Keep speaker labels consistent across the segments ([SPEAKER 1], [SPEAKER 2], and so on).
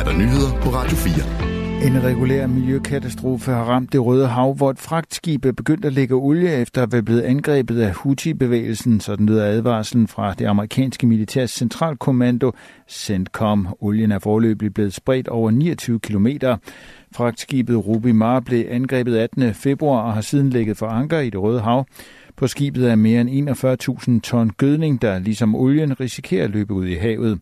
[SPEAKER 1] er der nyheder på Radio 4.
[SPEAKER 2] En regulær miljøkatastrofe har ramt det Røde Hav, hvor et fragtskib er begyndt at lægge olie efter at være blevet angrebet af Houthi-bevægelsen, sådan lyder advarslen fra det amerikanske militærs centralkommando CENTCOM. Olien er forløbig blevet spredt over 29 km. Fragtskibet Ruby Mar blev angrebet 18. februar og har siden ligget for anker i det Røde Hav. På skibet er mere end 41.000 ton gødning, der ligesom olien risikerer at løbe ud i havet.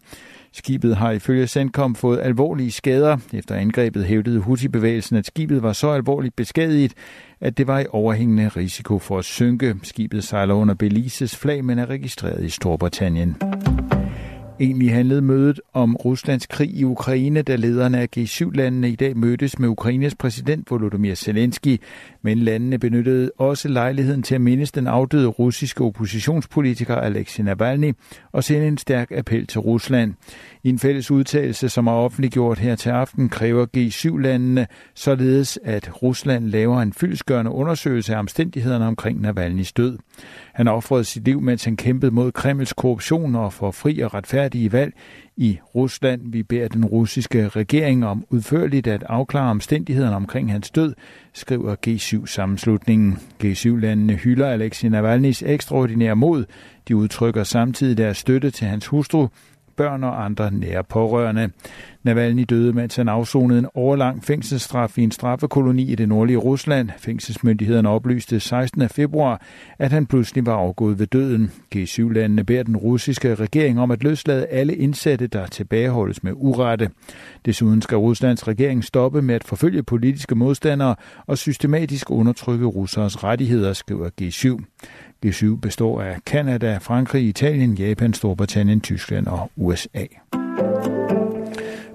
[SPEAKER 2] Skibet har ifølge Centcom fået alvorlige skader. Efter angrebet hævdede Houthi-bevægelsen, at skibet var så alvorligt beskadiget, at det var i overhængende risiko for at synke. Skibet sejler under Belises flag, men er registreret i Storbritannien. Egentlig handlede mødet om Ruslands krig i Ukraine, da lederne af G7-landene i dag mødtes med Ukraines præsident Volodymyr Zelensky, men landene benyttede også lejligheden til at mindes den afdøde russiske oppositionspolitiker Alexei Navalny og sende en stærk appel til Rusland. I en fælles udtalelse, som er offentliggjort her til aften, kræver G7-landene således, at Rusland laver en fyldsgørende undersøgelse af omstændighederne omkring Navalny's død. Han offrede sit liv, mens han kæmpede mod Kremls korruption og for fri og retfærdige valg i Rusland. Vi beder den russiske regering om udførligt at afklare omstændighederne omkring hans død, skriver G7-sammenslutningen. G7-landene hylder Alexei Navalny's ekstraordinære mod. De udtrykker samtidig deres støtte til hans hustru, børn og andre nære pårørende. Navalny døde, mens han afsonede en overlang fængselsstraf i en straffekoloni i det nordlige Rusland. Fængselsmyndighederne oplyste 16. februar, at han pludselig var afgået ved døden. G7-landene beder den russiske regering om at løslade alle indsatte, der tilbageholdes med urette. Desuden skal Ruslands regering stoppe med at forfølge politiske modstandere og systematisk undertrykke russeres rettigheder, skriver G7. G7 består af Kanada, Frankrig, Italien, Japan, Storbritannien, Tyskland og USA.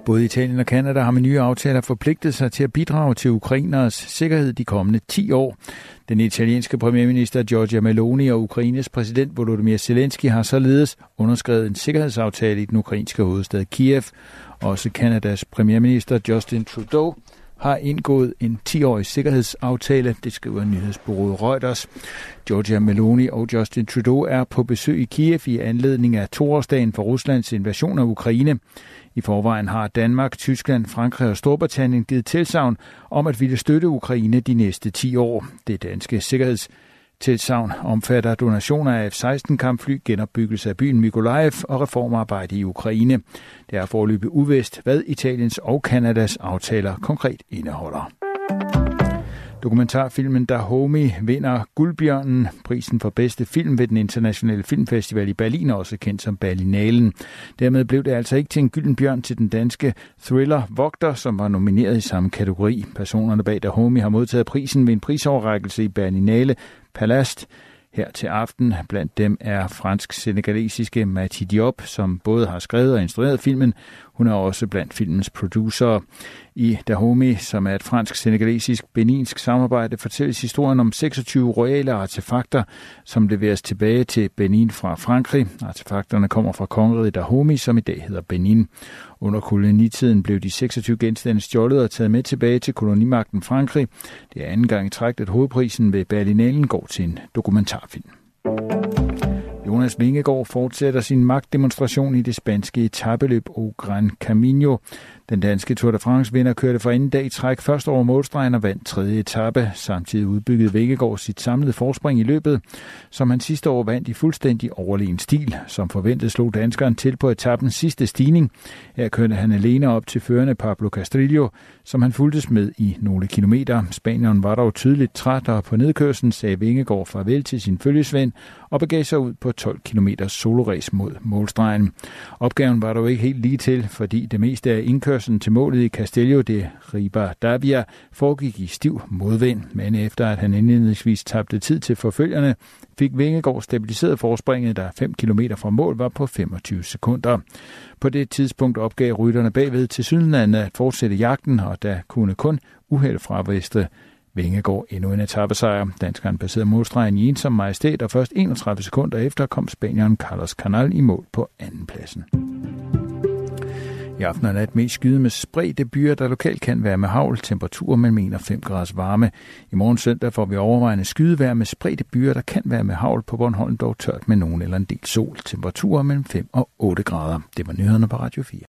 [SPEAKER 2] Både Italien og Kanada har med nye aftaler forpligtet sig til at bidrage til ukraineres sikkerhed de kommende 10 år. Den italienske premierminister Giorgia Meloni og Ukraines præsident Volodymyr Zelensky har således underskrevet en sikkerhedsaftale i den ukrainske hovedstad Kiev. Også Kanadas premierminister Justin Trudeau har indgået en 10-årig sikkerhedsaftale, det skriver nyhedsbureauet Reuters. Georgia Meloni og Justin Trudeau er på besøg i Kiev i anledning af toårsdagen for Ruslands invasion af Ukraine. I forvejen har Danmark, Tyskland, Frankrig og Storbritannien givet tilsavn om at ville støtte Ukraine de næste 10 år. Det danske sikkerheds Tilsavn omfatter donationer af F-16-kampfly, genopbyggelse af byen Mykolaiv og reformarbejde i Ukraine. Det er forløbet uvist, hvad Italiens og Kanadas aftaler konkret indeholder. Dokumentarfilmen Dahomey vinder Guldbjørnen, prisen for bedste film ved den internationale filmfestival i Berlin, også kendt som Berlinalen. Dermed blev det altså ikke til en gylden bjørn til den danske thriller Vogter, som var nomineret i samme kategori. Personerne bag Dahomey har modtaget prisen ved en prisoverrækkelse i Berlinale Palast her til aften. Blandt dem er fransk-senegalesiske Mati Diop, som både har skrevet og instrueret filmen. Hun er også blandt filmens producer. I Dahomey, som er et fransk-senegalesisk-beninsk samarbejde, fortælles historien om 26 royale artefakter, som leveres tilbage til Benin fra Frankrig. Artefakterne kommer fra kongeriget Dahomey, som i dag hedder Benin. Under kolonitiden blev de 26 genstande stjålet og taget med tilbage til kolonimagten Frankrig. Det er anden gang i træk, at hovedprisen ved Berlinalen går til en dokumentarfilm. Jonas Vingegaard fortsætter sin magtdemonstration i det spanske etabeløb O Gran Camino. Den danske Tour de France-vinder kørte for anden dag i træk først over målstregen og vandt tredje etape. Samtidig udbyggede Vingegaard sit samlede forspring i løbet, som han sidste år vandt i fuldstændig overlegen stil. Som forventet slog danskeren til på etappens sidste stigning. Her kørte han alene op til førende Pablo Castrillo, som han fuldtes med i nogle kilometer. Spanieren var dog tydeligt træt, og på nedkørslen sagde Vingegaard farvel til sin følgesvend og begav sig ud på 12 km soloræs mod målstregen. Opgaven var dog ikke helt lige til, fordi det meste af indkørslen til målet i Castello de Ribadavia foregik i stiv modvind, men efter at han indledningsvis tabte tid til forfølgerne, fik Vingegaard stabiliseret forspringet, der 5 km fra mål var på 25 sekunder. På det tidspunkt opgav rytterne bagved til Sydlandet at fortsætte jagten, og der kunne kun uheld fra Vestre Vingegaard endnu en etappesejr. Danskeren passerede målstregen i ensom majestæt, og først 31 sekunder efter kom spanieren Carlos Canal i mål på andenpladsen. I aften og nat mest skyde med spredte byer, der lokalt kan være med havl, temperatur mellem 1 og 5 graders varme. I morgen søndag får vi overvejende skydevejr med spredte byer, der kan være med havl på Bornholm, dog tørt med nogen eller en del sol. Temperaturer mellem 5 og 8 grader. Det var nyhederne på Radio 4.